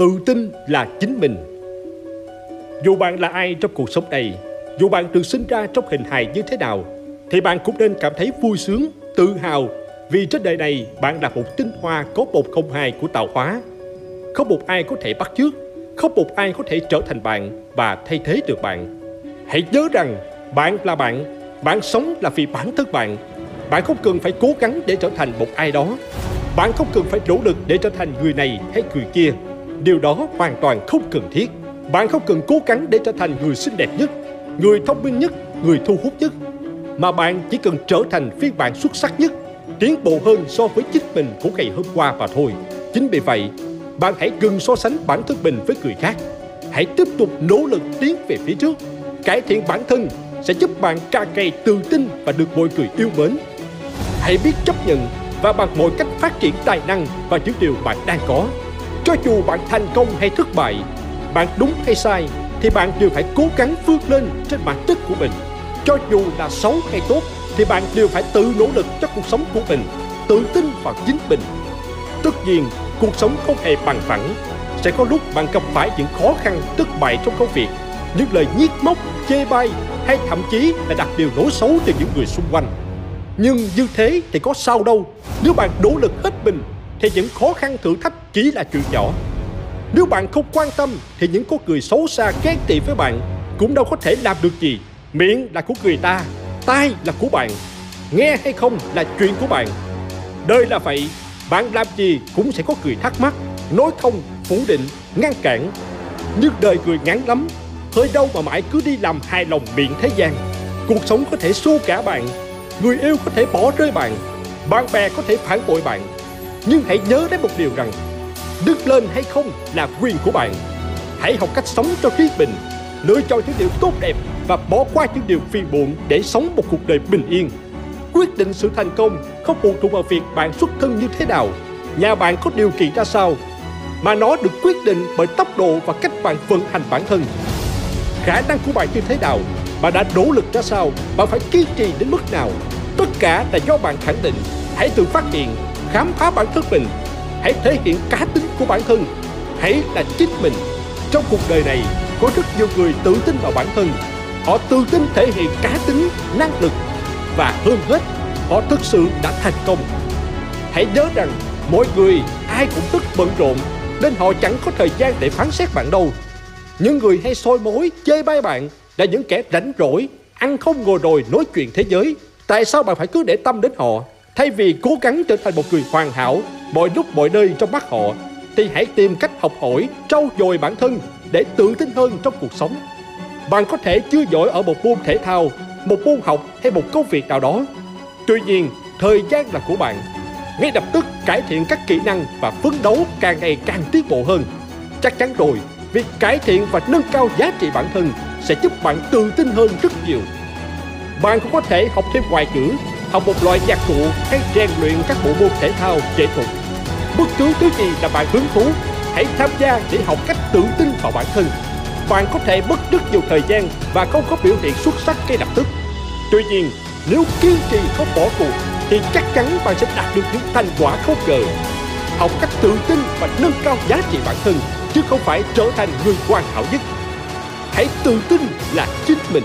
Tự tin là chính mình. Dù bạn là ai trong cuộc sống này, dù bạn được sinh ra trong hình hài như thế nào, thì bạn cũng nên cảm thấy vui sướng, tự hào. Vì trên đời này, bạn là một tinh hoa có một không hai của tạo hóa. Không một ai có thể bắt chước, không một ai có thể trở thành bạn và thay thế được bạn. Hãy nhớ rằng, bạn là bạn bạn sống là vì bản thân bạn. Bạn không cần phải cố gắng để trở thành một ai đó. Bạn không cần phải nỗ lực để trở thành người này hay người kia. Điều đó hoàn toàn không cần thiết. Bạn không cần cố gắng để trở thành người xinh đẹp nhất, người thông minh nhất, người thu hút nhất. Mà bạn chỉ cần trở thành phiên bản xuất sắc nhất, tiến bộ hơn so với chính mình của ngày hôm qua và thôi. Chính vì vậy, bạn hãy ngừng so sánh bản thân mình với người khác. Hãy tiếp tục nỗ lực tiến về phía trước. Cải thiện bản thân sẽ giúp bạn càng ngày tự tin và được mọi người yêu mến. Hãy biết chấp nhận và bằng mọi cách phát triển tài năng và những điều bạn đang có cho dù bạn thành công hay thất bại, bạn đúng hay sai thì bạn đều phải cố gắng vươn lên trên bản chất của mình. Cho dù là xấu hay tốt thì bạn đều phải tự nỗ lực cho cuộc sống của mình, tự tin vào chính mình. Tất nhiên, cuộc sống không hề bằng phẳng. Sẽ có lúc bạn gặp phải những khó khăn, thất bại trong công việc, những lời nhiếc móc, chê bai hay thậm chí là đặt điều nói xấu từ những người xung quanh. Nhưng như thế thì có sao đâu Nếu bạn nỗ lực hết mình thì những khó khăn thử thách chỉ là chuyện nhỏ. Nếu bạn không quan tâm thì những con người xấu xa ghen tị với bạn cũng đâu có thể làm được gì. Miệng là của người ta, tai là của bạn. Nghe hay không là chuyện của bạn. Đời là vậy, bạn làm gì cũng sẽ có người thắc mắc, nói không, phủ định, ngăn cản. Nhưng đời người ngắn lắm, hơi đâu mà mãi cứ đi làm hài lòng miệng thế gian. Cuộc sống có thể xô cả bạn, người yêu có thể bỏ rơi bạn, bạn bè có thể phản bội bạn, nhưng hãy nhớ đến một điều rằng, Đứng lên hay không là quyền của bạn. Hãy học cách sống cho riêng mình, Lựa chọn những điều tốt đẹp Và bỏ qua những điều phiền muộn Để sống một cuộc đời bình yên. Quyết định sự thành công, Không phụ thuộc vào việc bạn xuất thân như thế nào, Nhà bạn có điều kiện ra sao, Mà nó được quyết định bởi tốc độ Và cách bạn vận hành bản thân. Khả năng của bạn như thế nào Bạn đã nỗ lực ra sao, Bạn phải kiên trì đến mức nào, Tất cả là do bạn khẳng định. Hãy tự phát hiện khám phá bản thân mình. Hãy thể hiện cá tính của bản thân. Hãy là chính mình. Trong cuộc đời này, có rất nhiều người tự tin vào bản thân. Họ tự tin thể hiện cá tính, năng lực và hơn hết, họ thực sự đã thành công. Hãy nhớ rằng, mọi người, ai cũng rất bận rộn, nên họ chẳng có thời gian để phán xét bạn đâu. Những người hay soi mối chê bai bạn là những kẻ rảnh rỗi, ăn không ngồi rồi nói chuyện thế giới. Tại sao bạn phải cứ để tâm đến họ? Thay vì cố gắng trở thành một người hoàn hảo mọi lúc mọi nơi trong mắt họ, thì hãy tìm cách học hỏi, trau dồi bản thân để tự tin hơn trong cuộc sống. Bạn có thể chưa giỏi ở một môn thể thao, một môn học hay một công việc nào đó. Tuy nhiên, thời gian là của bạn. Ngay lập tức cải thiện các kỹ năng và phấn đấu càng ngày càng tiến bộ hơn. Chắc chắn rồi, việc cải thiện và nâng cao giá trị bản thân sẽ giúp bạn tự tin hơn rất nhiều. Bạn cũng có thể học thêm ngoại ngữ học một loại nhạc cụ hay rèn luyện các bộ môn thể thao nghệ thuật. Bất cứ thứ gì là bạn hứng thú, hãy tham gia để học cách tự tin vào bản thân. Bạn có thể mất rất nhiều thời gian và không có biểu hiện xuất sắc ngay lập tức. Tuy nhiên, nếu kiên trì không bỏ cuộc thì chắc chắn bạn sẽ đạt được những thành quả không ngờ. Học cách tự tin và nâng cao giá trị bản thân chứ không phải trở thành người hoàn hảo nhất. Hãy tự tin là chính mình.